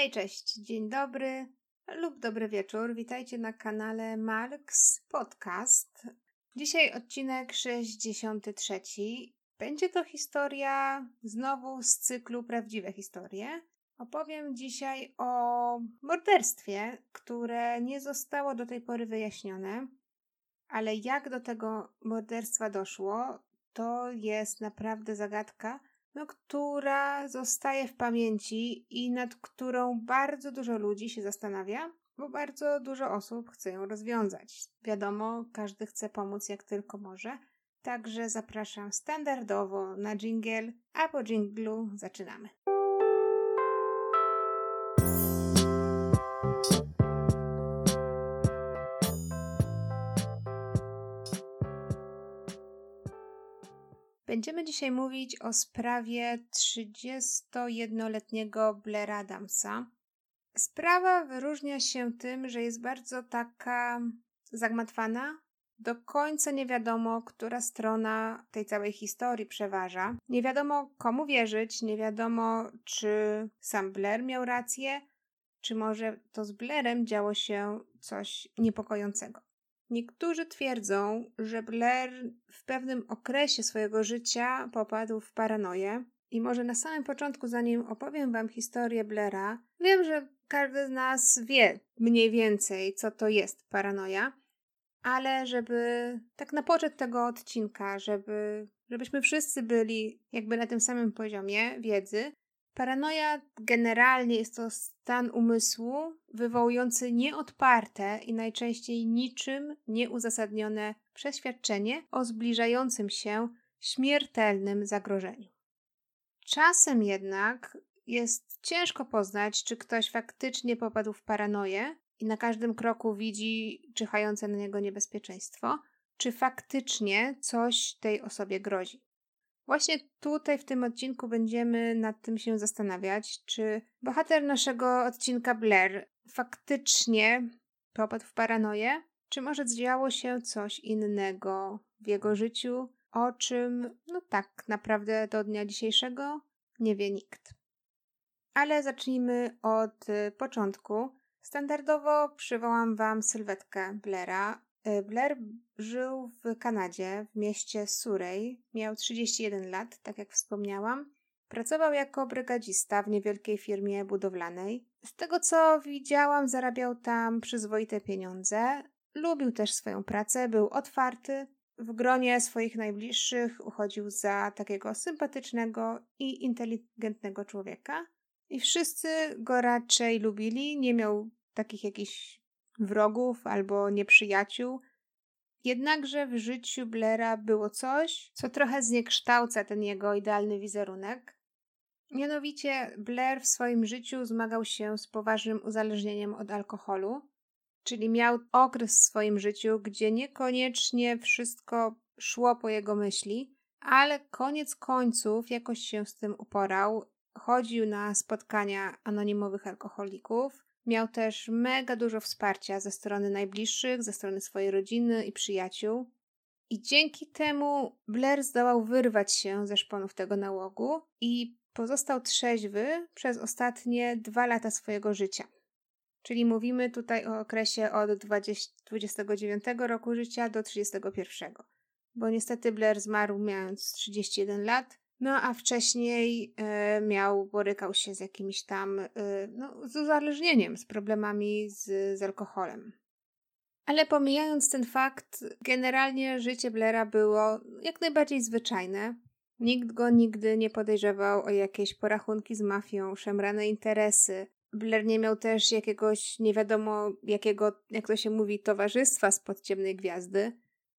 Hej, cześć, dzień dobry lub dobry wieczór. Witajcie na kanale Marks Podcast. Dzisiaj odcinek 63. Będzie to historia znowu z cyklu Prawdziwe historie. Opowiem dzisiaj o morderstwie, które nie zostało do tej pory wyjaśnione, ale jak do tego morderstwa doszło, to jest naprawdę zagadka, no, która zostaje w pamięci i nad którą bardzo dużo ludzi się zastanawia, bo bardzo dużo osób chce ją rozwiązać. Wiadomo, każdy chce pomóc jak tylko może. Także zapraszam standardowo na jingle, a po jinglu zaczynamy. Będziemy dzisiaj mówić o sprawie 31-letniego Blaira Adamsa. Sprawa wyróżnia się tym, że jest bardzo taka zagmatwana. Do końca nie wiadomo, która strona tej całej historii przeważa. Nie wiadomo, komu wierzyć, nie wiadomo, czy sam Blair miał rację, czy może to z Blairem działo się coś niepokojącego. Niektórzy twierdzą, że Blair w pewnym okresie swojego życia popadł w paranoję. I może na samym początku, zanim opowiem Wam historię Blaira, wiem, że każdy z nas wie mniej więcej, co to jest paranoja, ale żeby tak na poczet tego odcinka, żeby, żebyśmy wszyscy byli jakby na tym samym poziomie wiedzy, Paranoja generalnie jest to stan umysłu wywołujący nieodparte i najczęściej niczym nieuzasadnione przeświadczenie o zbliżającym się śmiertelnym zagrożeniu. Czasem jednak jest ciężko poznać, czy ktoś faktycznie popadł w paranoję i na każdym kroku widzi czyhające na niego niebezpieczeństwo, czy faktycznie coś tej osobie grozi. Właśnie tutaj w tym odcinku będziemy nad tym się zastanawiać, czy bohater naszego odcinka Blair faktycznie popadł w paranoję, czy może zdziało się coś innego w jego życiu, o czym, no tak naprawdę do dnia dzisiejszego nie wie nikt. Ale zacznijmy od początku. Standardowo przywołam Wam sylwetkę Blaira, Blair żył w Kanadzie, w mieście Surrey. Miał 31 lat, tak jak wspomniałam. Pracował jako brygadzista w niewielkiej firmie budowlanej. Z tego co widziałam, zarabiał tam przyzwoite pieniądze. Lubił też swoją pracę, był otwarty. W gronie swoich najbliższych uchodził za takiego sympatycznego i inteligentnego człowieka. I wszyscy go raczej lubili, nie miał takich jakichś wrogów albo nieprzyjaciół. Jednakże w życiu Blaira było coś, co trochę zniekształca ten jego idealny wizerunek. Mianowicie Blair w swoim życiu zmagał się z poważnym uzależnieniem od alkoholu, czyli miał okres w swoim życiu, gdzie niekoniecznie wszystko szło po jego myśli, ale koniec końców jakoś się z tym uporał. Chodził na spotkania anonimowych alkoholików, Miał też mega dużo wsparcia ze strony najbliższych, ze strony swojej rodziny i przyjaciół. I dzięki temu Blair zdołał wyrwać się ze szponów tego nałogu i pozostał trzeźwy przez ostatnie dwa lata swojego życia. Czyli mówimy tutaj o okresie od 20, 29 roku życia do 31. Bo niestety Blair zmarł mając 31 lat, no a wcześniej y, miał, borykał się z jakimś tam, y, no, z uzależnieniem, z problemami z, z alkoholem. Ale pomijając ten fakt, generalnie życie Blaira było jak najbardziej zwyczajne. Nikt go nigdy nie podejrzewał o jakieś porachunki z mafią, szemrane interesy. Blair nie miał też jakiegoś nie wiadomo jakiego, jak to się mówi, towarzystwa spod ciemnej gwiazdy.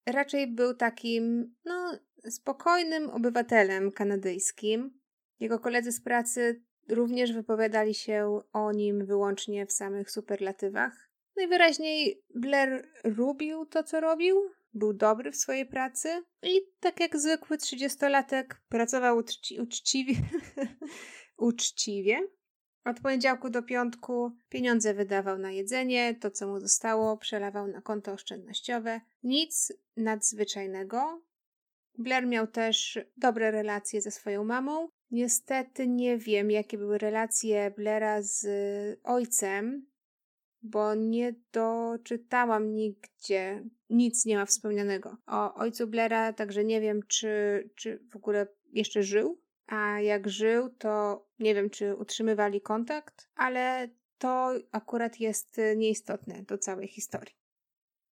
Raczej był takim, no, spokojnym obywatelem kanadyjskim. Jego koledzy z pracy również wypowiadali się o nim wyłącznie w samych superlatywach. Najwyraźniej Blair lubił to, co robił, był dobry w swojej pracy i tak jak zwykły trzydziestolatek pracował uczci uczciwie, uczciwie. Od poniedziałku do piątku pieniądze wydawał na jedzenie, to co mu zostało przelewał na konto oszczędnościowe. Nic nadzwyczajnego, Blair miał też dobre relacje ze swoją mamą, Niestety nie wiem, jakie były relacje Blaira z ojcem, bo nie doczytałam nigdzie, nic nie ma wspomnianego o ojcu Blaira, także nie wiem, czy, czy w ogóle jeszcze żył. A jak żył, to nie wiem, czy utrzymywali kontakt, ale to akurat jest nieistotne do całej historii.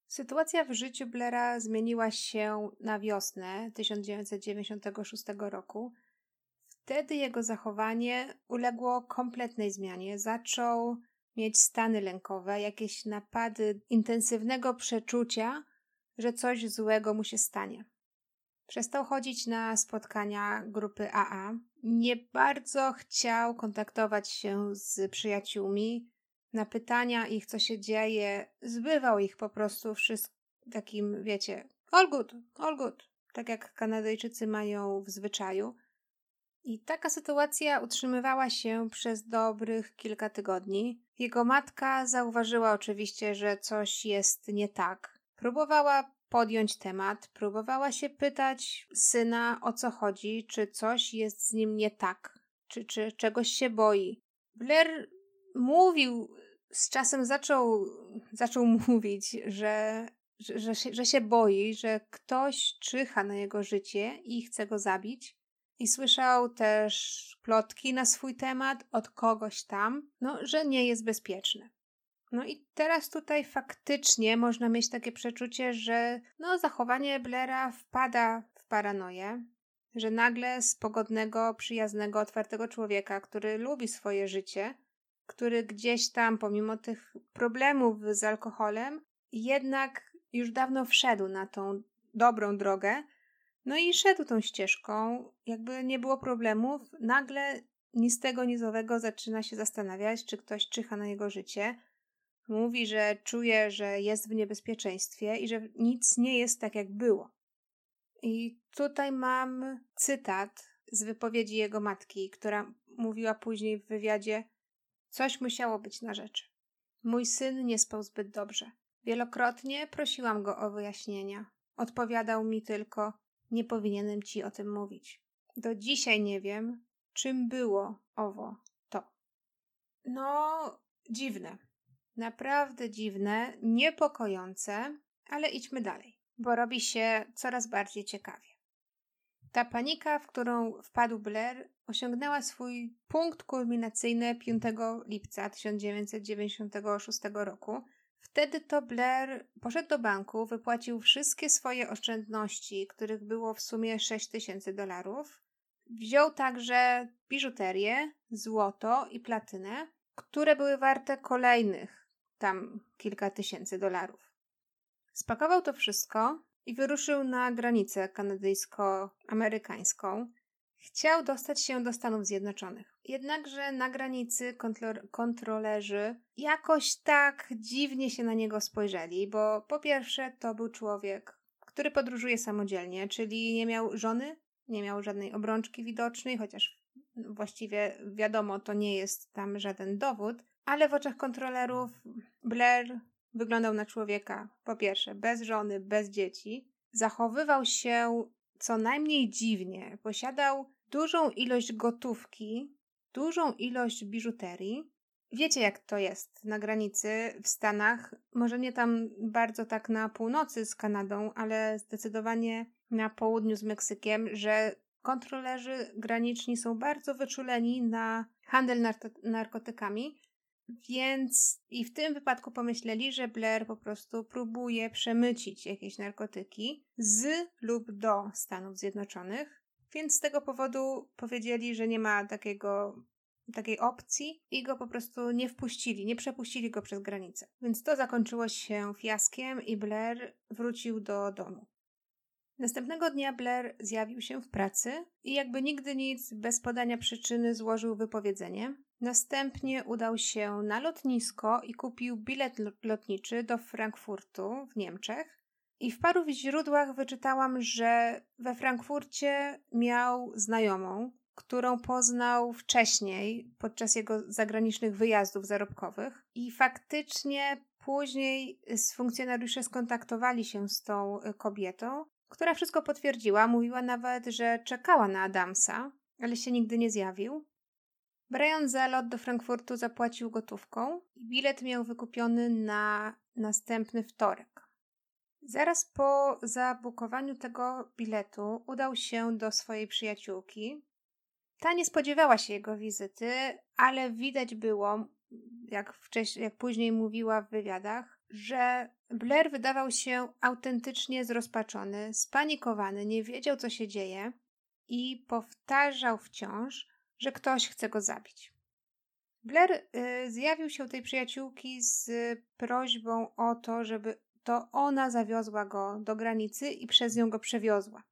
Sytuacja w życiu Blaira zmieniła się na wiosnę 1996 roku. Wtedy jego zachowanie uległo kompletnej zmianie. Zaczął mieć stany lękowe, jakieś napady intensywnego przeczucia, że coś złego mu się stanie. Przestał chodzić na spotkania grupy AA. Nie bardzo chciał kontaktować się z przyjaciółmi. Na pytania ich, co się dzieje, zbywał ich po prostu wszystkim takim, wiecie, all good, all good. Tak jak Kanadyjczycy mają w zwyczaju. I taka sytuacja utrzymywała się przez dobrych kilka tygodni. Jego matka zauważyła oczywiście, że coś jest nie tak. Próbowała podjąć temat, próbowała się pytać syna o co chodzi, czy coś jest z nim nie tak, czy, czy czegoś się boi. Blair mówił, z czasem zaczął, zaczął mówić, że, że, że, się, że się boi, że ktoś czyha na jego życie i chce go zabić. I słyszał też plotki na swój temat od kogoś tam, no, że nie jest bezpieczny. No i teraz tutaj faktycznie można mieć takie przeczucie, że no, zachowanie Blaira wpada w paranoję, że nagle z pogodnego, przyjaznego, otwartego człowieka, który lubi swoje życie, który gdzieś tam, pomimo tych problemów z alkoholem, jednak już dawno wszedł na tą dobrą drogę, no i szedł tą ścieżką, jakby nie było problemów, nagle ni z tego, ni z owego zaczyna się zastanawiać, czy ktoś czyha na jego życie, Mówi, że czuje, że jest w niebezpieczeństwie i że nic nie jest tak, jak było. I tutaj mam cytat z wypowiedzi jego matki, która mówiła później w wywiadzie: Coś musiało być na rzeczy. Mój syn nie spał zbyt dobrze. Wielokrotnie prosiłam go o wyjaśnienia. Odpowiadał mi tylko: Nie powinienem ci o tym mówić. Do dzisiaj nie wiem, czym było owo to. No, dziwne. Naprawdę dziwne, niepokojące, ale idźmy dalej, bo robi się coraz bardziej ciekawie. Ta panika, w którą wpadł Blair, osiągnęła swój punkt kulminacyjny 5 lipca 1996 roku. Wtedy to Blair poszedł do banku, wypłacił wszystkie swoje oszczędności, których było w sumie 6 tysięcy dolarów. Wziął także biżuterię, złoto i platynę, które były warte kolejnych tam kilka tysięcy dolarów. Spakował to wszystko i wyruszył na granicę kanadyjsko-amerykańską. Chciał dostać się do Stanów Zjednoczonych. Jednakże na granicy kontrolerzy jakoś tak dziwnie się na niego spojrzeli, bo po pierwsze to był człowiek, który podróżuje samodzielnie, czyli nie miał żony, nie miał żadnej obrączki widocznej, chociaż właściwie wiadomo, to nie jest tam żaden dowód, ale w oczach kontrolerów Blair wyglądał na człowieka, po pierwsze, bez żony, bez dzieci. Zachowywał się co najmniej dziwnie. Posiadał dużą ilość gotówki, dużą ilość biżuterii. Wiecie, jak to jest na granicy w Stanach. Może nie tam bardzo tak na północy z Kanadą, ale zdecydowanie na południu z Meksykiem, że kontrolerzy graniczni są bardzo wyczuleni na handel narkotykami więc i w tym wypadku pomyśleli, że Blair po prostu próbuje przemycić jakieś narkotyki z lub do Stanów Zjednoczonych. Więc z tego powodu powiedzieli, że nie ma takiego, takiej opcji i go po prostu nie wpuścili, nie przepuścili go przez granicę. Więc to zakończyło się fiaskiem i Blair wrócił do domu. Następnego dnia Blair zjawił się w pracy i jakby nigdy nic, bez podania przyczyny, złożył wypowiedzenie. Następnie udał się na lotnisko i kupił bilet lotniczy do Frankfurtu w Niemczech. I w paru źródłach wyczytałam, że we Frankfurcie miał znajomą, którą poznał wcześniej podczas jego zagranicznych wyjazdów zarobkowych. I faktycznie później funkcjonariusze skontaktowali się z tą kobietą która wszystko potwierdziła. Mówiła nawet, że czekała na Adamsa, ale się nigdy nie zjawił. Brian za lot do Frankfurtu zapłacił gotówką i bilet miał wykupiony na następny wtorek. Zaraz po zabukowaniu tego biletu udał się do swojej przyjaciółki. Ta nie spodziewała się jego wizyty, ale widać było, jak, wcześniej, jak później mówiła w wywiadach, że Blair wydawał się autentycznie zrozpaczony, spanikowany, nie wiedział co się dzieje i powtarzał wciąż, że ktoś chce go zabić. Blair y, zjawił się u tej przyjaciółki z prośbą o to, żeby to ona zawiozła go do granicy i przez nią go przewiozła.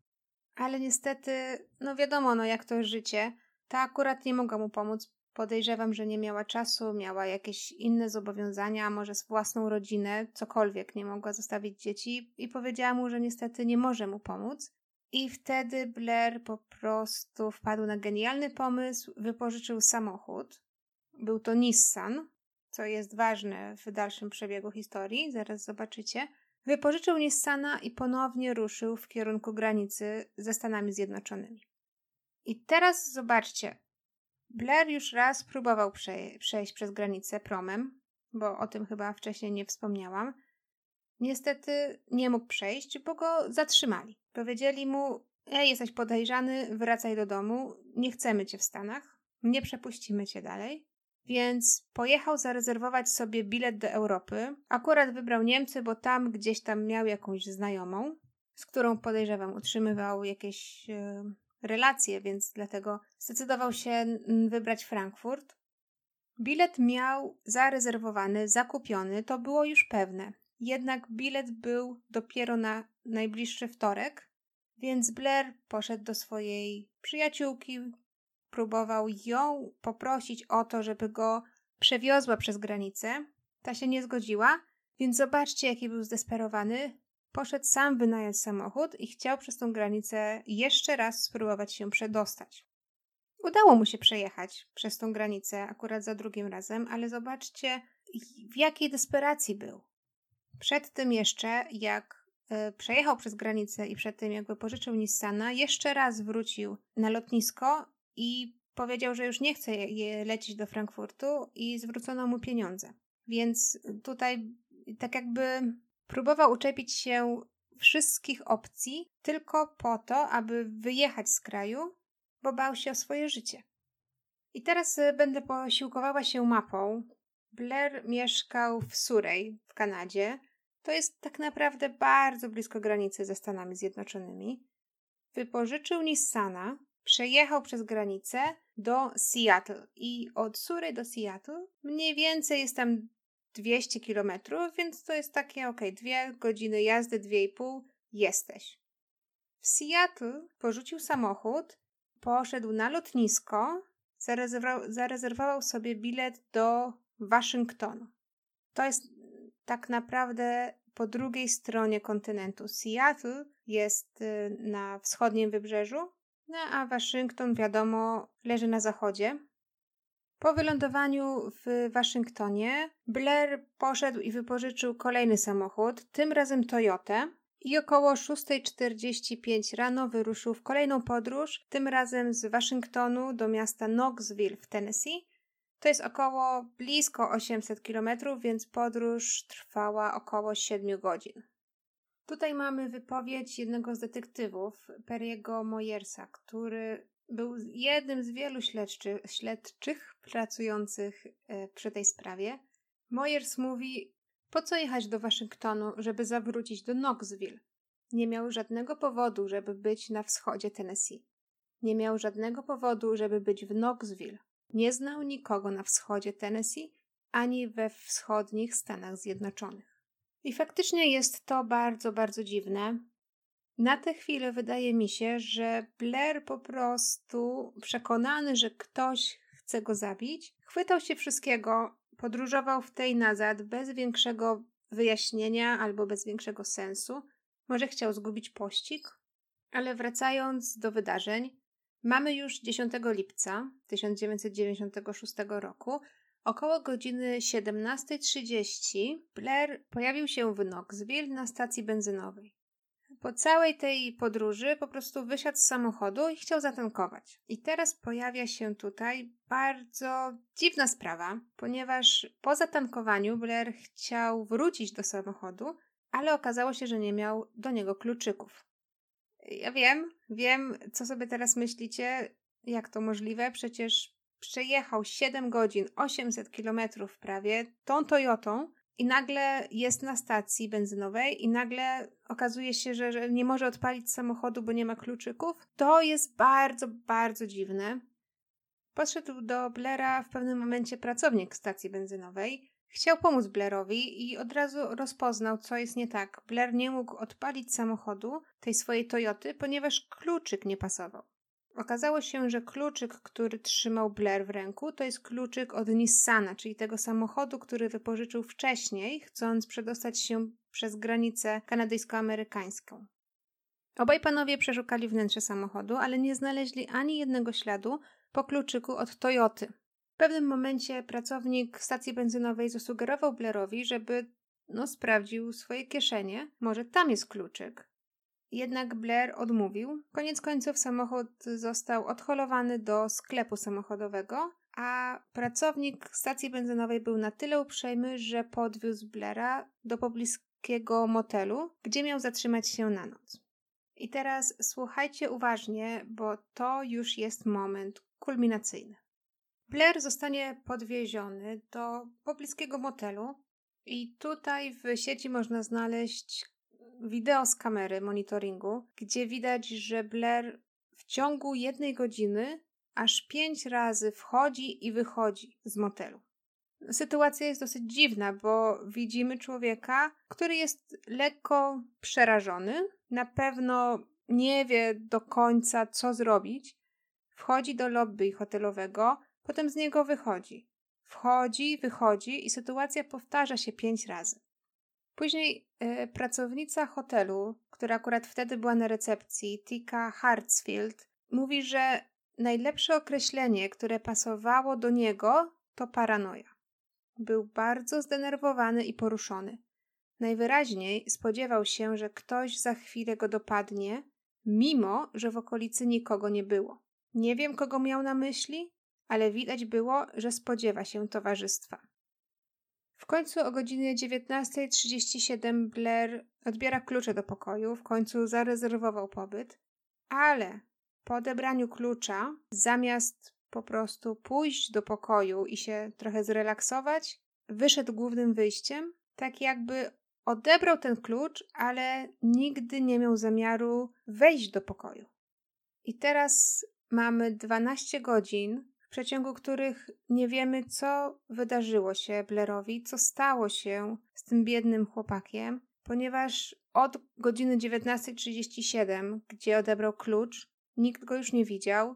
Ale niestety, no wiadomo, no jak to życie, ta akurat nie mogła mu pomóc. Podejrzewam, że nie miała czasu, miała jakieś inne zobowiązania, może własną rodzinę, cokolwiek, nie mogła zostawić dzieci i powiedziała mu, że niestety nie może mu pomóc. I wtedy Blair po prostu wpadł na genialny pomysł, wypożyczył samochód. Był to Nissan, co jest ważne w dalszym przebiegu historii, zaraz zobaczycie. Wypożyczył Nissana i ponownie ruszył w kierunku granicy ze Stanami Zjednoczonymi. I teraz zobaczcie. Blair już raz próbował prze przejść przez granicę promem, bo o tym chyba wcześniej nie wspomniałam. Niestety nie mógł przejść, bo go zatrzymali. Powiedzieli mu: Ej, jesteś podejrzany, wracaj do domu, nie chcemy cię w Stanach, nie przepuścimy cię dalej. Więc pojechał zarezerwować sobie bilet do Europy. Akurat wybrał Niemcy, bo tam gdzieś tam miał jakąś znajomą, z którą podejrzewam utrzymywał jakieś e, relacje, więc dlatego zdecydował się wybrać Frankfurt. Bilet miał zarezerwowany, zakupiony, to było już pewne. Jednak bilet był dopiero na najbliższy wtorek, więc Blair poszedł do swojej przyjaciółki, próbował ją poprosić o to, żeby go przewiozła przez granicę. Ta się nie zgodziła, więc zobaczcie, jaki był zdesperowany. Poszedł sam wynająć samochód i chciał przez tą granicę jeszcze raz spróbować się przedostać. Udało mu się przejechać przez tą granicę akurat za drugim razem, ale zobaczcie, w jakiej desperacji był. Przed tym jeszcze, jak y, przejechał przez granicę i przed tym, jak wypożyczył Nissana, jeszcze raz wrócił na lotnisko i powiedział, że już nie chce je lecieć do Frankfurtu i zwrócono mu pieniądze. Więc tutaj tak jakby próbował uczepić się wszystkich opcji tylko po to, aby wyjechać z kraju, bo bał się o swoje życie. I teraz y, będę posiłkowała się mapą. Blair mieszkał w Surrey w Kanadzie. To jest tak naprawdę bardzo blisko granicy ze Stanami Zjednoczonymi. Wypożyczył Nissana, przejechał przez granicę do Seattle i od Surrey do Seattle mniej więcej jest tam 200 kilometrów, więc to jest takie ok, dwie godziny jazdy, dwie i pół, jesteś. W Seattle porzucił samochód, poszedł na lotnisko, zarezerwował, zarezerwował sobie bilet do Waszyngtonu. To jest tak naprawdę po drugiej stronie kontynentu. Seattle jest y, na wschodnim wybrzeżu, no a Waszyngton, wiadomo, leży na zachodzie. Po wylądowaniu w Waszyngtonie, Blair poszedł i wypożyczył kolejny samochód, tym razem Toyotę, i około 6.45 rano wyruszył w kolejną podróż, tym razem z Waszyngtonu do miasta Knoxville w Tennessee. To jest około blisko 800 km, więc podróż trwała około 7 godzin. Tutaj mamy wypowiedź jednego z detektywów, Periego Moyersa, który był jednym z wielu śledczy, śledczych pracujących e, przy tej sprawie. Moyers mówi: Po co jechać do Waszyngtonu, żeby zawrócić do Knoxville? Nie miał żadnego powodu, żeby być na wschodzie Tennessee. Nie miał żadnego powodu, żeby być w Knoxville. Nie znał nikogo na wschodzie Tennessee ani we wschodnich Stanach Zjednoczonych. I faktycznie jest to bardzo, bardzo dziwne. Na tę chwilę wydaje mi się, że Blair po prostu przekonany, że ktoś chce go zabić, chwytał się wszystkiego, podróżował w tej nazad bez większego wyjaśnienia albo bez większego sensu. Może chciał zgubić pościg? Ale wracając do wydarzeń, mamy już 10 lipca 1996 roku, Około godziny 17.30 Blair pojawił się w Knoxville na stacji benzynowej. po całej tej podróży po prostu wysiadł z samochodu i chciał zatankować. I teraz pojawia się tutaj bardzo dziwna sprawa, ponieważ po zatankowaniu Blair chciał wrócić do samochodu, ale okazało się, że nie miał do niego kluczyków. Ja wiem, wiem, co sobie teraz myślicie, jak to możliwe, przecież przejechał 7 godzin, 800 kilometrów prawie tą Toyotą i nagle jest na stacji benzynowej i nagle okazuje się, że, że nie może odpalić samochodu, bo nie ma kluczyków. To jest bardzo, bardzo dziwne. Podszedł do Blaira w pewnym momencie pracownik stacji benzynowej. Chciał pomóc Blairowi i od razu rozpoznał, co jest nie tak. Blair nie mógł odpalić samochodu, tej swojej Toyoty, ponieważ kluczyk nie pasował. Okazało się, że kluczyk, który trzymał Blair w ręku, to jest kluczyk od Nissana, czyli tego samochodu, który wypożyczył wcześniej, chcąc przedostać się przez granicę kanadyjsko-amerykańską. Obaj panowie przeszukali wnętrze samochodu, ale nie znaleźli ani jednego śladu po kluczyku od Toyoty. Pewnym momencie pracownik stacji benzynowej zasugerował Blairowi, żeby no, sprawdził swoje kieszenie. Może tam jest kluczyk. Jednak Blair odmówił. Koniec końców samochód został odholowany do sklepu samochodowego, a pracownik stacji benzynowej był na tyle uprzejmy, że podwiózł Blaira do pobliskiego motelu, gdzie miał zatrzymać się na noc. I teraz słuchajcie uważnie, bo to już jest moment kulminacyjny. Blair zostanie podwieziony do pobliskiego motelu i tutaj w sieci można znaleźć wideo z kamery monitoringu, gdzie widać, że Blair w ciągu jednej godziny aż pięć razy wchodzi i wychodzi z motelu. Sytuacja jest dosyć dziwna, bo widzimy człowieka, który jest lekko przerażony, na pewno nie wie do końca, co zrobić. Wchodzi do lobby hotelowego, potem z niego wychodzi. Wchodzi, wychodzi i sytuacja powtarza się pięć razy. Później y, pracownica hotelu, która akurat wtedy była na recepcji, Tika Hartsfield, mówi, że najlepsze określenie, które pasowało do niego, to paranoja. Był bardzo zdenerwowany i poruszony. Najwyraźniej spodziewał się, że ktoś za chwilę go dopadnie, mimo że w okolicy nikogo nie było. Nie wiem, kogo miał na myśli, ale widać było, że spodziewa się towarzystwa. W końcu o godzinie 19.37 Blair odbiera klucze do pokoju, w końcu zarezerwował pobyt, ale po odebraniu klucza, zamiast po prostu pójść do pokoju i się trochę zrelaksować, wyszedł głównym wyjściem, tak jakby odebrał ten klucz, ale nigdy nie miał zamiaru wejść do pokoju. I teraz mamy 12 godzin w przeciągu których nie wiemy, co wydarzyło się Blairowi, co stało się z tym biednym chłopakiem, ponieważ od godziny 19.37, gdzie odebrał klucz, nikt go już nie widział.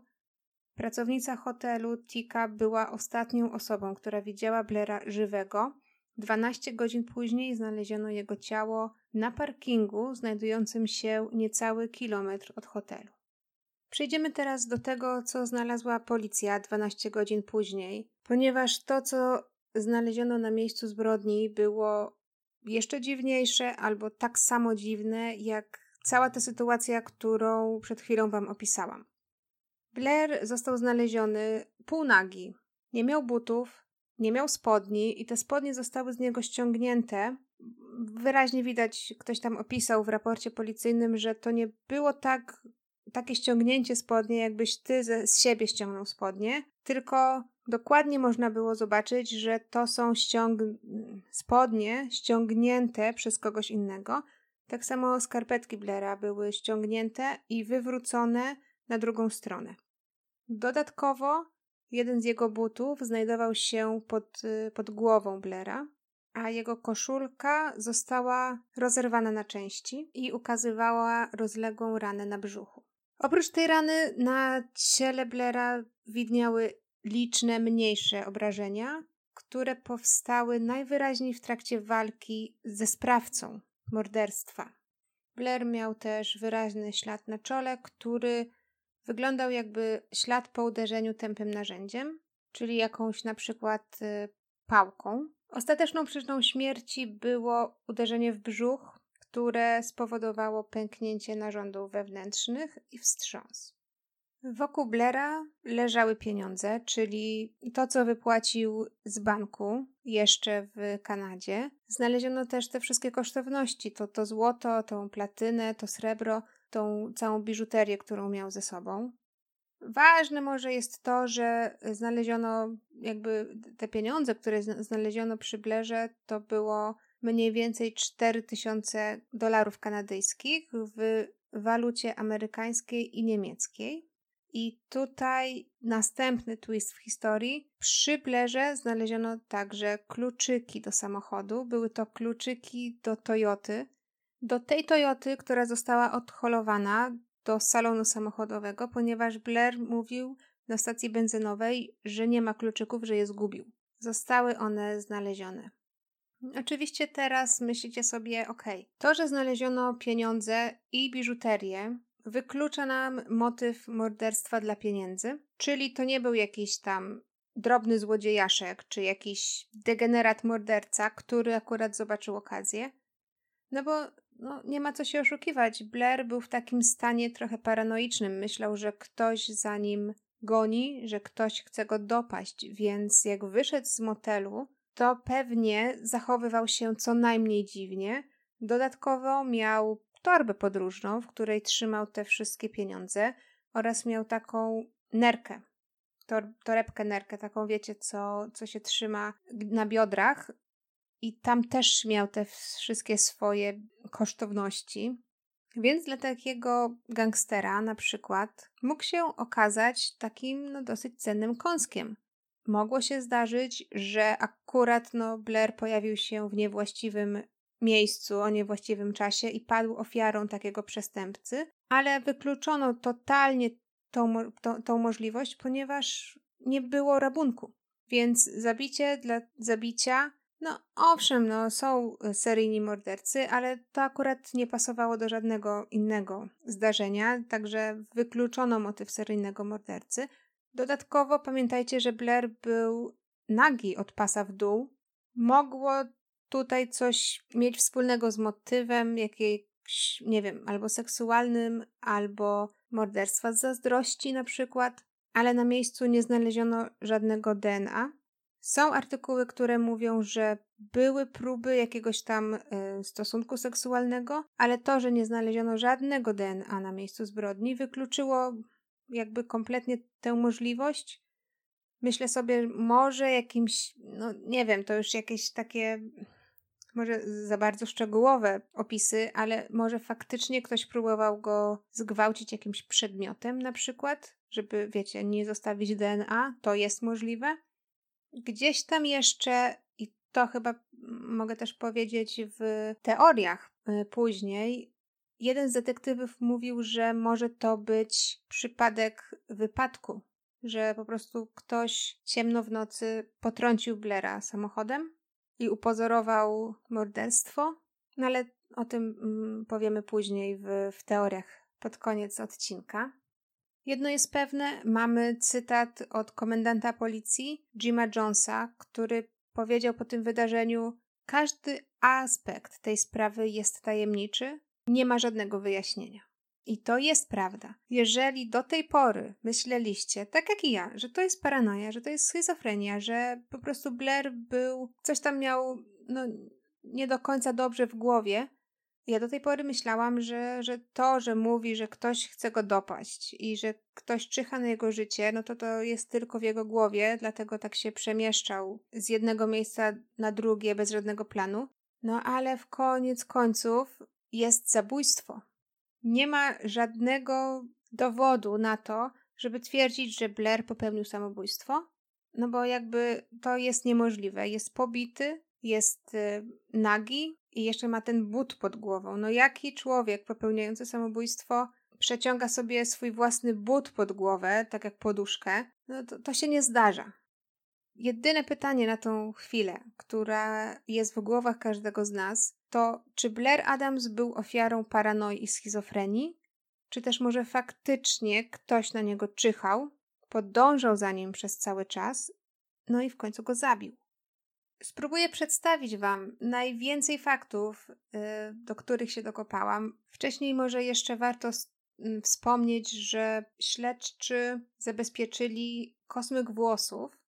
Pracownica hotelu Tika była ostatnią osobą, która widziała Blaira żywego. 12 godzin później znaleziono jego ciało na parkingu znajdującym się niecały kilometr od hotelu. Przejdziemy teraz do tego, co znalazła policja 12 godzin później, ponieważ to, co znaleziono na miejscu zbrodni, było jeszcze dziwniejsze albo tak samo dziwne, jak cała ta sytuacja, którą przed chwilą Wam opisałam. Blair został znaleziony półnagi. Nie miał butów, nie miał spodni i te spodnie zostały z niego ściągnięte. Wyraźnie widać, ktoś tam opisał w raporcie policyjnym, że to nie było tak takie ściągnięcie spodnie, jakbyś ty ze, z siebie ściągnął spodnie, tylko dokładnie można było zobaczyć, że to są ściąg... spodnie ściągnięte przez kogoś innego. Tak samo skarpetki Blaira były ściągnięte i wywrócone na drugą stronę. Dodatkowo jeden z jego butów znajdował się pod, pod głową Blaira, a jego koszulka została rozerwana na części i ukazywała rozległą ranę na brzuchu. Oprócz tej rany na ciele Blaira widniały liczne mniejsze obrażenia, które powstały najwyraźniej w trakcie walki ze sprawcą morderstwa. Blair miał też wyraźny ślad na czole, który wyglądał jakby ślad po uderzeniu tępym narzędziem, czyli jakąś na przykład y, pałką. Ostateczną przyczyną śmierci było uderzenie w brzuch, które spowodowało pęknięcie narządów wewnętrznych i wstrząs. Wokół Blaira leżały pieniądze, czyli to, co wypłacił z banku jeszcze w Kanadzie. Znaleziono też te wszystkie kosztowności, to, to złoto, tą platynę, to srebro, tą całą biżuterię, którą miał ze sobą. Ważne może jest to, że znaleziono jakby te pieniądze, które znaleziono przy Blerze, to było mniej więcej 4000 dolarów kanadyjskich w walucie amerykańskiej i niemieckiej. I tutaj następny twist w historii. Przy Blerze znaleziono także kluczyki do samochodu. Były to kluczyki do Toyoty. Do tej Toyoty, która została odholowana do salonu samochodowego, ponieważ Blair mówił na stacji benzynowej, że nie ma kluczyków, że je zgubił. Zostały one znalezione. Oczywiście teraz myślicie sobie, ok, to, że znaleziono pieniądze i biżuterię, wyklucza nam motyw morderstwa dla pieniędzy, czyli to nie był jakiś tam drobny złodziejaszek, czy jakiś degenerat morderca, który akurat zobaczył okazję. No bo no, nie ma co się oszukiwać. Blair był w takim stanie trochę paranoicznym. Myślał, że ktoś za nim goni, że ktoś chce go dopaść, więc jak wyszedł z motelu, to pewnie zachowywał się co najmniej dziwnie. Dodatkowo miał torbę podróżną, w której trzymał te wszystkie pieniądze oraz miał taką nerkę, tor, torebkę nerkę, taką wiecie, co, co się trzyma na biodrach i tam też miał te wszystkie swoje kosztowności. Więc dla takiego gangstera na przykład mógł się okazać takim no, dosyć cennym kąskiem. Mogło się zdarzyć, że akurat no, Blair pojawił się w niewłaściwym miejscu o niewłaściwym czasie i padł ofiarą takiego przestępcy, ale wykluczono totalnie tą, tą, tą możliwość, ponieważ nie było rabunku. Więc zabicie dla zabicia, no owszem, no są seryjni mordercy, ale to akurat nie pasowało do żadnego innego zdarzenia, także wykluczono motyw seryjnego mordercy. Dodatkowo pamiętajcie, że Blair był nagi od pasa w dół. Mogło tutaj coś mieć wspólnego z motywem jakiejś, nie wiem, albo seksualnym, albo morderstwa z zazdrości na przykład, ale na miejscu nie znaleziono żadnego DNA. Są artykuły, które mówią, że były próby jakiegoś tam y, stosunku seksualnego, ale to, że nie znaleziono żadnego DNA na miejscu zbrodni, wykluczyło jakby kompletnie tę możliwość. Myślę sobie, może jakimś, no nie wiem, to już jakieś takie może za bardzo szczegółowe opisy, ale może faktycznie ktoś próbował go zgwałcić jakimś przedmiotem, na przykład, żeby, wiecie, nie zostawić DNA, to jest możliwe. Gdzieś tam jeszcze, i to chyba mogę też powiedzieć w teoriach y, później, jeden z detektywów mówił, że może to być przypadek wypadku, że po prostu ktoś ciemno w nocy potrącił Blera samochodem i upozorował morderstwo, no ale o tym mm, powiemy później w, w teoriach pod koniec odcinka. Jedno jest pewne, mamy cytat od komendanta policji Jima Jonesa, który powiedział po tym wydarzeniu: Każdy aspekt tej sprawy jest tajemniczy, nie ma żadnego wyjaśnienia. I to jest prawda. Jeżeli do tej pory myśleliście, tak jak i ja, że to jest paranoja, że to jest schizofrenia, że po prostu Blair był, coś tam miał, no, nie do końca dobrze w głowie, ja do tej pory myślałam, że, że to, że mówi, że ktoś chce go dopaść i że ktoś czyha na jego życie, no to to jest tylko w jego głowie, dlatego tak się przemieszczał z jednego miejsca na drugie bez żadnego planu. No ale w koniec końców jest zabójstwo nie ma żadnego dowodu na to, żeby twierdzić, że Blair popełnił samobójstwo, no bo jakby to jest niemożliwe. Jest pobity, jest y, nagi i jeszcze ma ten but pod głową. No jaki człowiek popełniający samobójstwo przeciąga sobie swój własny but pod głowę, tak jak poduszkę? No to, to się nie zdarza. Jedyne pytanie na tą chwilę, która jest w głowach każdego z nas, to czy Blair Adams był ofiarą paranoi i schizofrenii, czy też może faktycznie ktoś na niego czyhał, podążał za nim przez cały czas, no i w końcu go zabił. Spróbuję przedstawić Wam najwięcej faktów, y, do których się dokopałam. Wcześniej może jeszcze warto wspomnieć, że śledczy zabezpieczyli kosmyk włosów,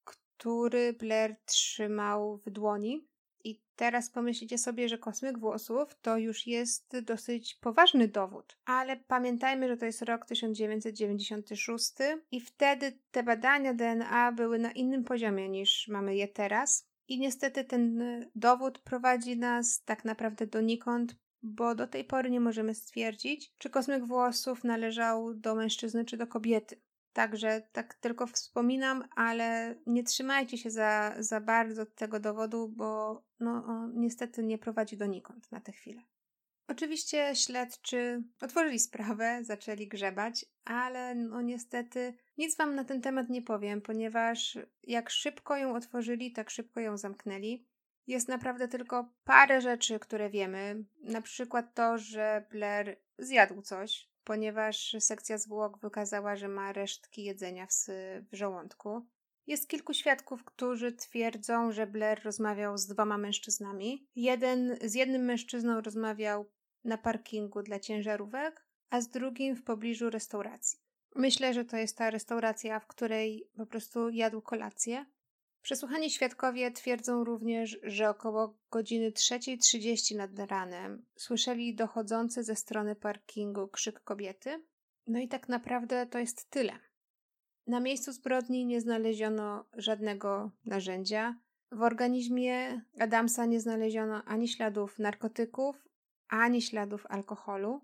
który Blair trzymał w dłoni. I teraz pomyślicie sobie, że kosmyk włosów to już jest dosyć poważny dowód. Ale pamiętajmy, że to jest rok 1996 i wtedy te badania DNA były na innym poziomie niż mamy je teraz. I niestety ten dowód prowadzi nas tak naprawdę donikąd, bo do tej pory nie możemy stwierdzić, czy kosmyk włosów należał do mężczyzny czy do kobiety. Także tak tylko wspominam, ale nie trzymajcie się za, za bardzo tego dowodu, bo no, niestety nie prowadzi donikąd na tę chwilę. Oczywiście śledczy otworzyli sprawę, zaczęli grzebać, ale no niestety nic wam na ten temat nie powiem, ponieważ jak szybko ją otworzyli, tak szybko ją zamknęli. Jest naprawdę tylko parę rzeczy, które wiemy. Na przykład to, że Blair zjadł coś, ponieważ sekcja zwłok wykazała, że ma resztki jedzenia w, w żołądku. Jest kilku świadków, którzy twierdzą, że Blair rozmawiał z dwoma mężczyznami. Jeden z jednym mężczyzną rozmawiał na parkingu dla ciężarówek, a z drugim w pobliżu restauracji. Myślę, że to jest ta restauracja, w której po prostu jadł kolację. Przesłuchani świadkowie twierdzą również, że około godziny 3.30 nad ranem słyszeli dochodzący ze strony parkingu krzyk kobiety. No i tak naprawdę to jest tyle. Na miejscu zbrodni nie znaleziono żadnego narzędzia. W organizmie Adamsa nie znaleziono ani śladów narkotyków, ani śladów alkoholu.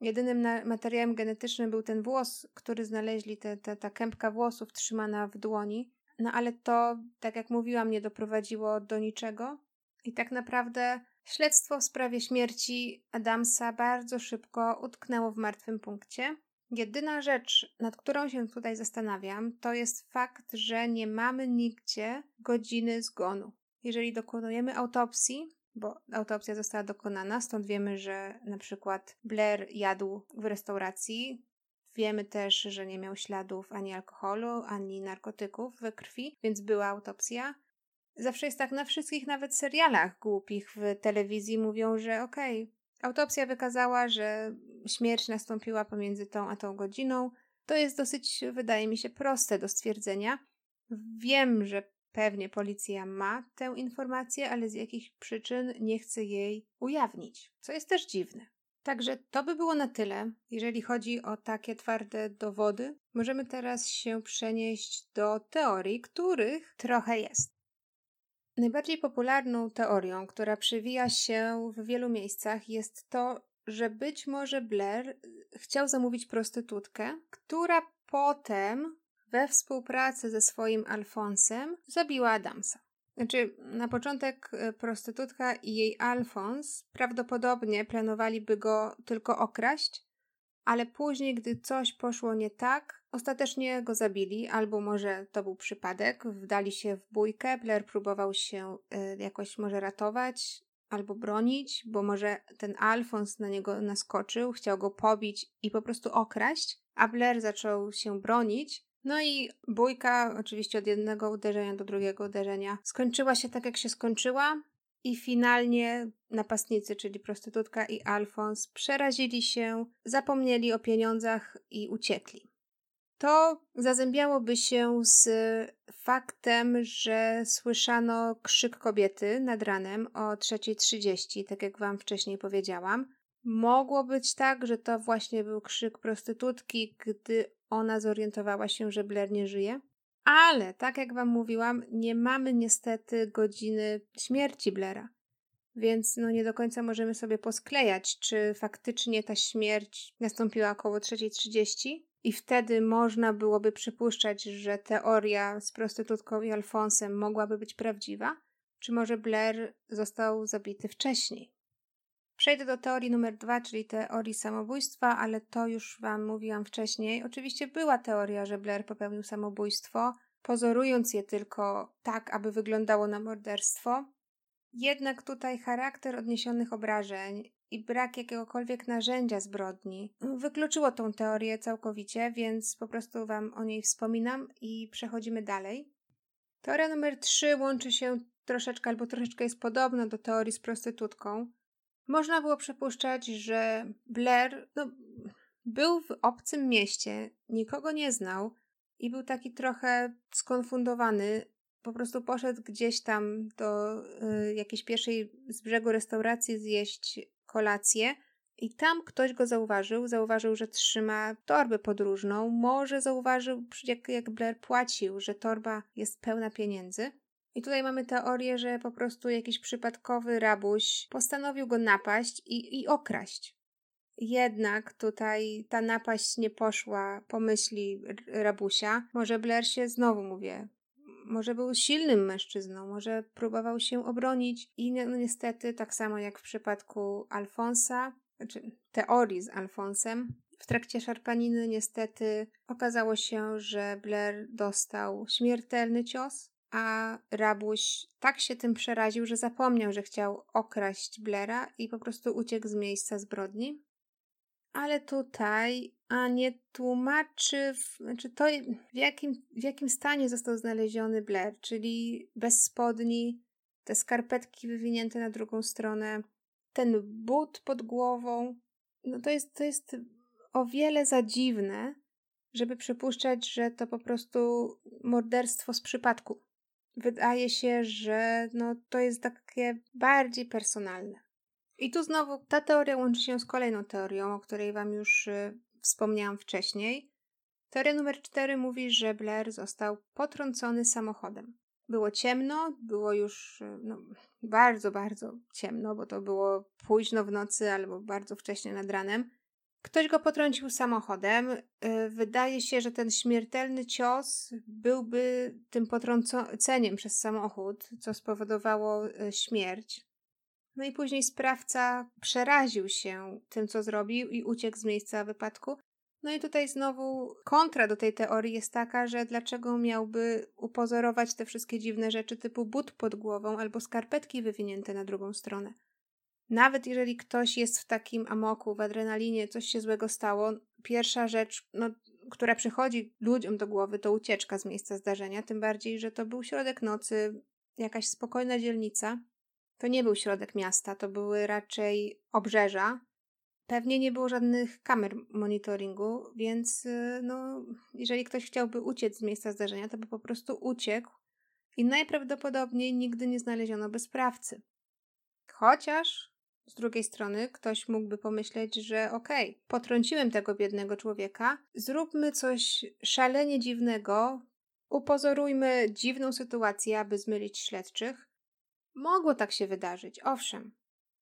Jedynym materiałem genetycznym był ten włos, który znaleźli, te, te, ta kępka włosów trzymana w dłoni. No ale to, tak jak mówiłam, nie doprowadziło do niczego. I tak naprawdę śledztwo w sprawie śmierci Adamsa bardzo szybko utknęło w martwym punkcie. Jedyna rzecz, nad którą się tutaj zastanawiam, to jest fakt, że nie mamy nigdzie godziny zgonu. Jeżeli dokonujemy autopsji, bo autopsja została dokonana, stąd wiemy, że na przykład Blair jadł w restauracji. Wiemy też, że nie miał śladów ani alkoholu, ani narkotyków we krwi, więc była autopsja. Zawsze jest tak na wszystkich, nawet serialach głupich w telewizji mówią, że okej, okay, autopsja wykazała, że śmierć nastąpiła pomiędzy tą a tą godziną. To jest dosyć, wydaje mi się, proste do stwierdzenia. Wiem, że Pewnie policja ma tę informację, ale z jakich przyczyn nie chce jej ujawnić, co jest też dziwne. Także to by było na tyle, jeżeli chodzi o takie twarde dowody. Możemy teraz się przenieść do teorii, których trochę jest. Najbardziej popularną teorią, która przewija się w wielu miejscach, jest to, że być może Blair chciał zamówić prostytutkę, która potem we współpracy ze swoim Alfonsem zabiła Adamsa. Znaczy, na początek e, prostytutka i jej Alfons prawdopodobnie planowaliby go tylko okraść, ale później, gdy coś poszło nie tak, ostatecznie go zabili, albo może to był przypadek, wdali się w bójkę, Blair próbował się y, jakoś może ratować albo bronić, bo może ten Alfons na niego naskoczył, chciał go pobić i po prostu okraść, a Blair zaczął się bronić, no i bójka, oczywiście od jednego uderzenia do drugiego uderzenia, skończyła się tak, jak się skończyła. I finalnie napastnicy, czyli prostytutka i Alfons, przerazili się, zapomnieli o pieniądzach i uciekli. To zazębiałoby się z faktem, że słyszano krzyk kobiety nad ranem o 3.30, tak jak Wam wcześniej powiedziałam. Mogło być tak, że to właśnie był krzyk prostytutki, gdy ona zorientowała się, że Blair nie żyje. Ale, tak jak Wam mówiłam, nie mamy niestety godziny śmierci Blaira. Więc no nie do końca możemy sobie posklejać, czy faktycznie ta śmierć nastąpiła około 3.30 i wtedy można byłoby przypuszczać, że teoria z prostytutką i Alfonsem mogłaby być prawdziwa, czy może Blair został zabity wcześniej. Przejdę do teorii numer dwa, czyli teorii samobójstwa, ale to już Wam mówiłam wcześniej. Oczywiście była teoria, że Blair popełnił samobójstwo, pozorując je tylko tak, aby wyglądało na morderstwo. Jednak tutaj charakter odniesionych obrażeń i brak jakiegokolwiek narzędzia zbrodni wykluczyło tą teorię całkowicie, więc po prostu Wam o niej wspominam i przechodzimy dalej. Teoria numer 3 łączy się troszeczkę albo troszeczkę jest podobna do teorii z prostytutką. Można było przypuszczać, że Blair no, był w obcym mieście, nikogo nie znał i był taki trochę skonfundowany. Po prostu poszedł gdzieś tam do y, jakiejś pierwszej z brzegu restauracji zjeść kolację i tam ktoś go zauważył, zauważył, że trzyma torbę podróżną, może zauważył, jak, jak Blair płacił, że torba jest pełna pieniędzy. I tutaj mamy teorię, że po prostu jakiś przypadkowy rabuś postanowił go napaść i, i okraść. Jednak tutaj ta napaść nie poszła po myśli rabusia. Może Blair się znowu mówię, może był silnym mężczyzną, może próbował się obronić i no, niestety, tak samo jak w przypadku Alfonsa, znaczy teorii z Alfonsem, w trakcie szarpaniny niestety okazało się, że Blair dostał śmiertelny cios, a rabuś tak się tym przeraził, że zapomniał, że chciał okraść Blaira i po prostu uciekł z miejsca zbrodni. Ale tutaj a nie tłumaczy, w, znaczy to w jakim, w jakim stanie został znaleziony Blair, czyli bez spodni, te skarpetki wywinięte na drugą stronę, ten but pod głową. No to jest, to jest o wiele za dziwne, żeby przypuszczać, że to po prostu morderstwo z przypadku. Wydaje się, że no, to jest takie bardziej personalne. I tu znowu ta teoria łączy się z kolejną teorią, o której Wam już y, wspomniałam wcześniej. Teoria numer 4 mówi, że Blair został potrącony samochodem. Było ciemno, było już y, no, bardzo, bardzo ciemno, bo to było późno w nocy albo bardzo wcześnie nad ranem. Ktoś go potrącił samochodem. Y, wydaje się, że ten śmiertelny cios byłby tym potrąceniem przez samochód, co spowodowało y, śmierć. No i później sprawca przeraził się tym, co zrobił i uciekł z miejsca wypadku. No i tutaj znowu kontra do tej teorii jest taka, że dlaczego miałby upozorować te wszystkie dziwne rzeczy typu but pod głową albo skarpetki wywinięte na drugą stronę. Nawet jeżeli ktoś jest w takim amoku, w adrenalinie, coś się złego stało, pierwsza rzecz, no, która przychodzi ludziom do głowy, to ucieczka z miejsca zdarzenia, tym bardziej, że to był środek nocy, jakaś spokojna dzielnica. To nie był środek miasta, to były raczej obrzeża. Pewnie nie było żadnych kamer monitoringu, więc no, jeżeli ktoś chciałby uciec z miejsca zdarzenia, to by po prostu uciekł i najprawdopodobniej nigdy nie znaleziono by sprawcy. Chociaż z drugiej strony ktoś mógłby pomyśleć, że okej, okay, potrąciłem tego biednego człowieka, zróbmy coś szalenie dziwnego, upozorujmy dziwną sytuację, aby zmylić śledczych. Mogło tak się wydarzyć, owszem,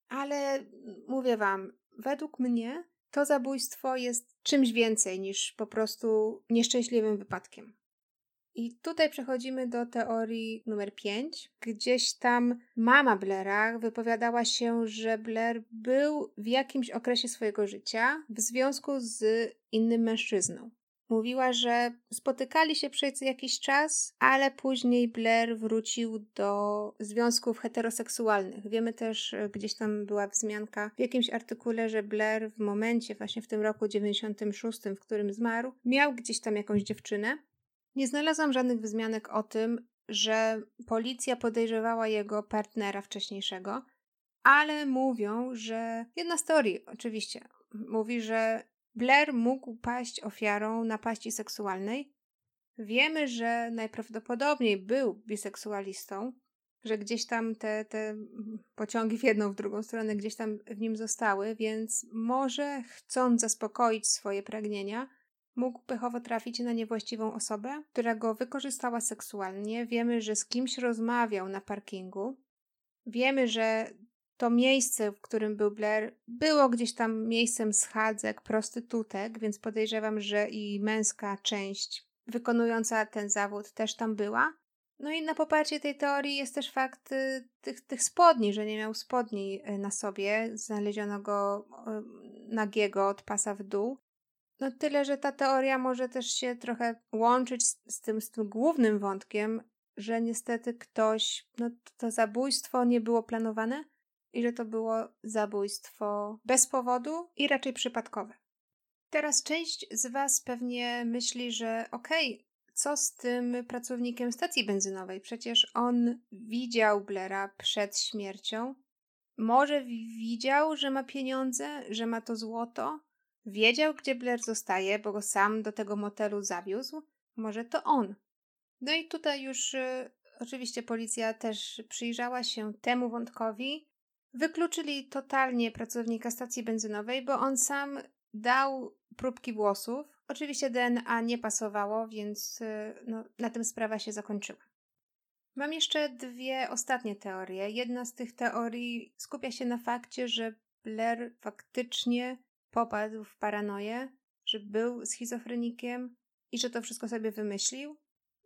ale mówię wam, według mnie to zabójstwo jest czymś więcej niż po prostu nieszczęśliwym wypadkiem. I tutaj przechodzimy do teorii numer 5. Gdzieś tam mama Blaira wypowiadała się, że Blair był w jakimś okresie swojego życia w związku z innym mężczyzną. Mówiła, że spotykali się przez jakiś czas, ale później Blair wrócił do związków heteroseksualnych. Wiemy też, gdzieś tam była wzmianka w jakimś artykule, że Blair w momencie, właśnie w tym roku 96, w którym zmarł, miał gdzieś tam jakąś dziewczynę, nie znalazłam żadnych wzmianek o tym, że policja podejrzewała jego partnera wcześniejszego, ale mówią, że jedna teorii oczywiście mówi, że Blair mógł paść ofiarą napaści seksualnej. Wiemy, że najprawdopodobniej był biseksualistą, że gdzieś tam te, te pociągi w jedną, w drugą stronę gdzieś tam w nim zostały, więc może chcąc zaspokoić swoje pragnienia, mógł pechowo trafić na niewłaściwą osobę, która go wykorzystała seksualnie. Wiemy, że z kimś rozmawiał na parkingu. Wiemy, że to miejsce, w którym był Blair, było gdzieś tam miejscem schadzek, prostytutek, więc podejrzewam, że i męska część wykonująca ten zawód też tam była. No i na poparcie tej teorii jest też fakt y, tych, tych spodni, że nie miał spodni y, na sobie. Znaleziono go y, nagiego od pasa w dół. No tyle, że ta teoria może też się trochę łączyć z, z, tym, z tym głównym wątkiem, że niestety ktoś, no to zabójstwo nie było planowane i że to było zabójstwo bez powodu i raczej przypadkowe. Teraz część z Was pewnie myśli, że okej, okay, co z tym pracownikiem stacji benzynowej? Przecież on widział Blaira przed śmiercią. Może widział, że ma pieniądze, że ma to złoto. Wiedział, gdzie Blair zostaje, bo go sam do tego motelu zawiózł. Może to on. No i tutaj już y, oczywiście policja też przyjrzała się temu wątkowi. Wykluczyli totalnie pracownika stacji benzynowej, bo on sam dał próbki włosów. Oczywiście DNA nie pasowało, więc y, no, na tym sprawa się zakończyła. Mam jeszcze dwie ostatnie teorie. Jedna z tych teorii skupia się na fakcie, że Blair faktycznie popadł w paranoję, że był schizofrenikiem i że to wszystko sobie wymyślił.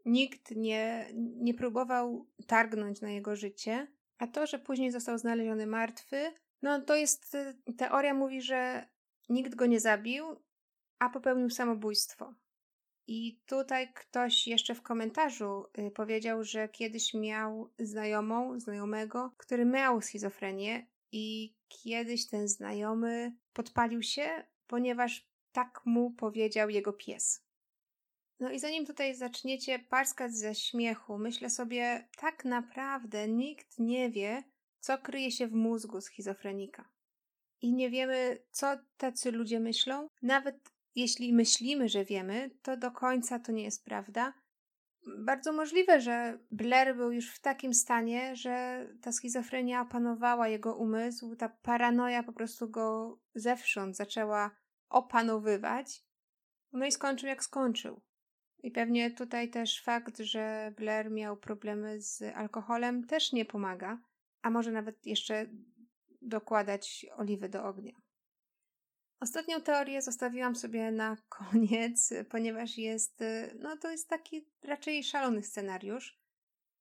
Nikt nie, nie próbował targnąć na jego życie, a to, że później został znaleziony martwy, no to jest teoria mówi, że nikt go nie zabił, a popełnił samobójstwo. I tutaj ktoś jeszcze w komentarzu y, powiedział, że kiedyś miał znajomą, znajomego, który miał schizofrenię i kiedyś ten znajomy podpalił się, ponieważ tak mu powiedział jego pies. No i zanim tutaj zaczniecie parskać ze śmiechu, myślę sobie, tak naprawdę nikt nie wie, co kryje się w mózgu schizofrenika. I nie wiemy, co tacy ludzie myślą. Nawet jeśli myślimy, że wiemy, to do końca to nie jest prawda. Bardzo możliwe, że Blair był już w takim stanie, że ta schizofrenia opanowała jego umysł, ta paranoja po prostu go zewsząd zaczęła opanowywać. No i skończył jak skończył. I pewnie tutaj też fakt, że Blair miał problemy z alkoholem też nie pomaga, a może nawet jeszcze dokładać oliwy do ognia. Ostatnią teorię zostawiłam sobie na koniec, ponieważ jest, no to jest taki raczej szalony scenariusz.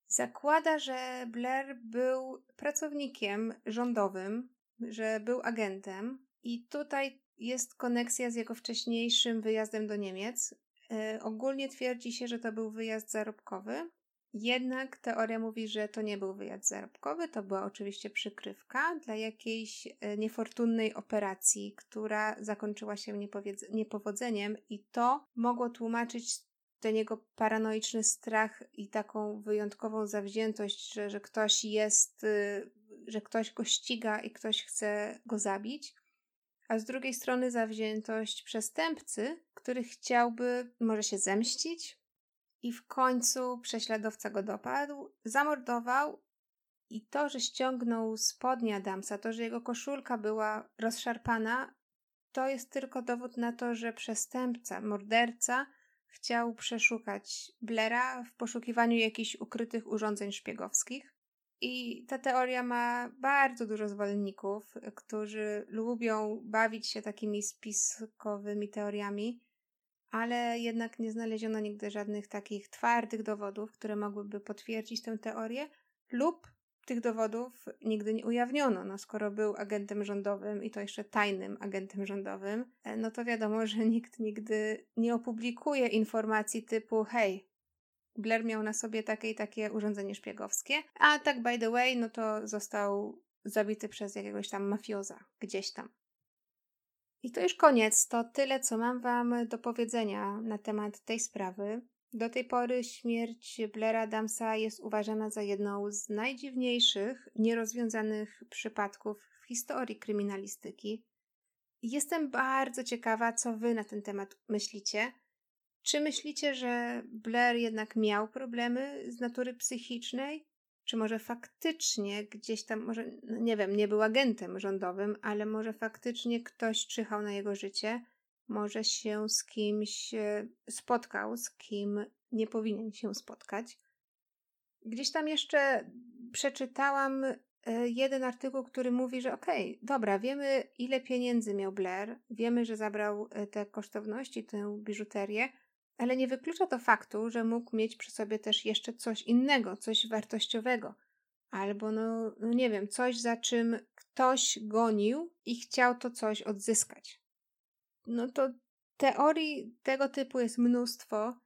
Zakłada, że Blair był pracownikiem rządowym, że był agentem i tutaj jest koneksja z jego wcześniejszym wyjazdem do Niemiec. Yy, ogólnie twierdzi się, że to był wyjazd zarobkowy, jednak teoria mówi, że to nie był wyjazd zarobkowy, to była oczywiście przykrywka dla jakiejś e, niefortunnej operacji, która zakończyła się niepowodzeniem, i to mogło tłumaczyć ten jego paranoiczny strach i taką wyjątkową zawziętość, że, że ktoś jest, y, że ktoś go ściga i ktoś chce go zabić. A z drugiej strony zawziętość przestępcy, który chciałby może się zemścić, i w końcu prześladowca go dopadł, zamordował i to, że ściągnął spodnie Adamsa, to, że jego koszulka była rozszarpana, to jest tylko dowód na to, że przestępca, morderca chciał przeszukać Blera w poszukiwaniu jakichś ukrytych urządzeń szpiegowskich. I ta teoria ma bardzo dużo zwolenników, którzy lubią bawić się takimi spiskowymi teoriami ale jednak nie znaleziono nigdy żadnych takich twardych dowodów, które mogłyby potwierdzić tę teorię, lub tych dowodów nigdy nie ujawniono. No, skoro był agentem rządowym i to jeszcze tajnym agentem rządowym, e, no to wiadomo, że nikt nigdy nie opublikuje informacji typu hej, Blair miał na sobie takie i takie urządzenie szpiegowskie, a tak by the way, no to został zabity przez jakiegoś tam mafioza gdzieś tam. I to już koniec. To tyle, co mam Wam do powiedzenia na temat tej sprawy. Do tej pory śmierć Blaira Adamsa jest uważana za jedną z najdziwniejszych, nierozwiązanych przypadków w historii kryminalistyki. Jestem bardzo ciekawa, co Wy na ten temat myślicie. Czy myślicie, że Blair jednak miał problemy z natury psychicznej? Czy może faktycznie gdzieś tam, może, no nie wiem, nie był agentem rządowym, ale może faktycznie ktoś czyhał na jego życie, może się z kimś e, spotkał, z kim nie powinien się spotkać. Gdzieś tam jeszcze przeczytałam e, jeden artykuł, który mówi, że okej, okay, dobra, wiemy ile pieniędzy miał Blair, wiemy, że zabrał e, te kosztowności, tę biżuterię, ale nie wyklucza to faktu, że mógł mieć przy sobie też jeszcze coś innego, coś wartościowego, albo no, no nie wiem, coś za czym ktoś gonił i chciał to coś odzyskać. No to teorii tego typu jest mnóstwo.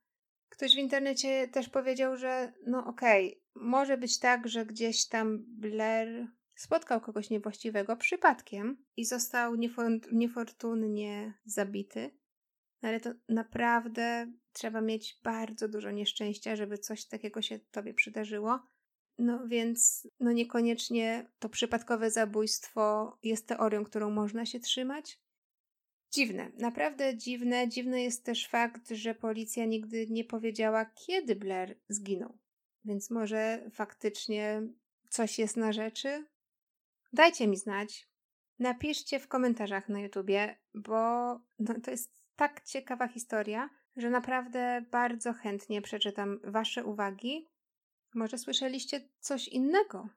Ktoś w internecie też powiedział, że no okej, okay, może być tak, że gdzieś tam Blair spotkał kogoś niewłaściwego przypadkiem i został niefortunnie zabity, ale to naprawdę trzeba mieć bardzo dużo nieszczęścia, żeby coś takiego się tobie przydarzyło. No więc, no niekoniecznie to przypadkowe zabójstwo jest teorią, którą można się trzymać. Dziwne, naprawdę dziwne. Dziwny jest też fakt, że policja nigdy nie powiedziała, kiedy Blair zginął. Więc może faktycznie coś jest na rzeczy? Dajcie mi znać. Napiszcie w komentarzach na YouTubie, bo no, to jest tak ciekawa historia, że naprawdę bardzo chętnie przeczytam Wasze uwagi. Może słyszeliście coś innego?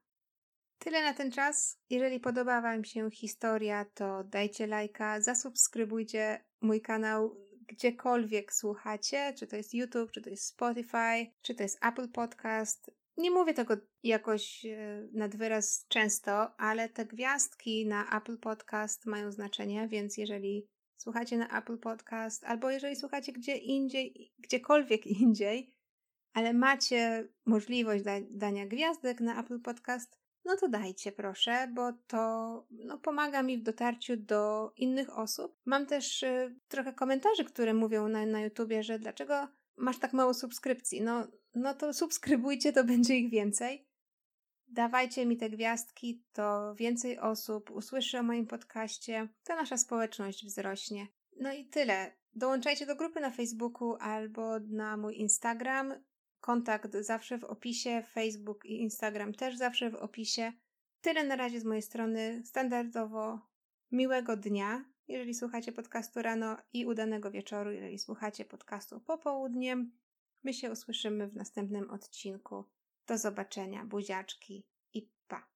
Tyle na ten czas. Jeżeli podoba Wam się historia, to dajcie lajka, zasubskrybujcie mój kanał gdziekolwiek słuchacie, czy to jest YouTube, czy to jest Spotify, czy to jest Apple Podcast. Nie mówię tego jakoś e, nad wyraz często, ale te gwiazdki na Apple Podcast mają znaczenie, więc jeżeli słuchacie na Apple Podcast, albo jeżeli słuchacie gdzie indziej, gdziekolwiek indziej, ale macie możliwość da dania gwiazdek na Apple Podcast, no to dajcie proszę, bo to no, pomaga mi w dotarciu do innych osób. Mam też y, trochę komentarzy, które mówią na, na YouTubie, że dlaczego masz tak mało subskrypcji. No, no to subskrybujcie, to będzie ich więcej. Dawajcie mi te gwiazdki, to więcej osób usłyszy o moim podcaście, to nasza społeczność wzrośnie. No i tyle. Dołączajcie do grupy na Facebooku albo na mój Instagram. Kontakt zawsze w opisie, Facebook i Instagram też zawsze w opisie. Tyle na razie z mojej strony. Standardowo miłego dnia, jeżeli słuchacie podcastu rano i udanego wieczoru, jeżeli słuchacie podcastu popołudniem. My się usłyszymy w następnym odcinku. Do zobaczenia, buziaczki i pa!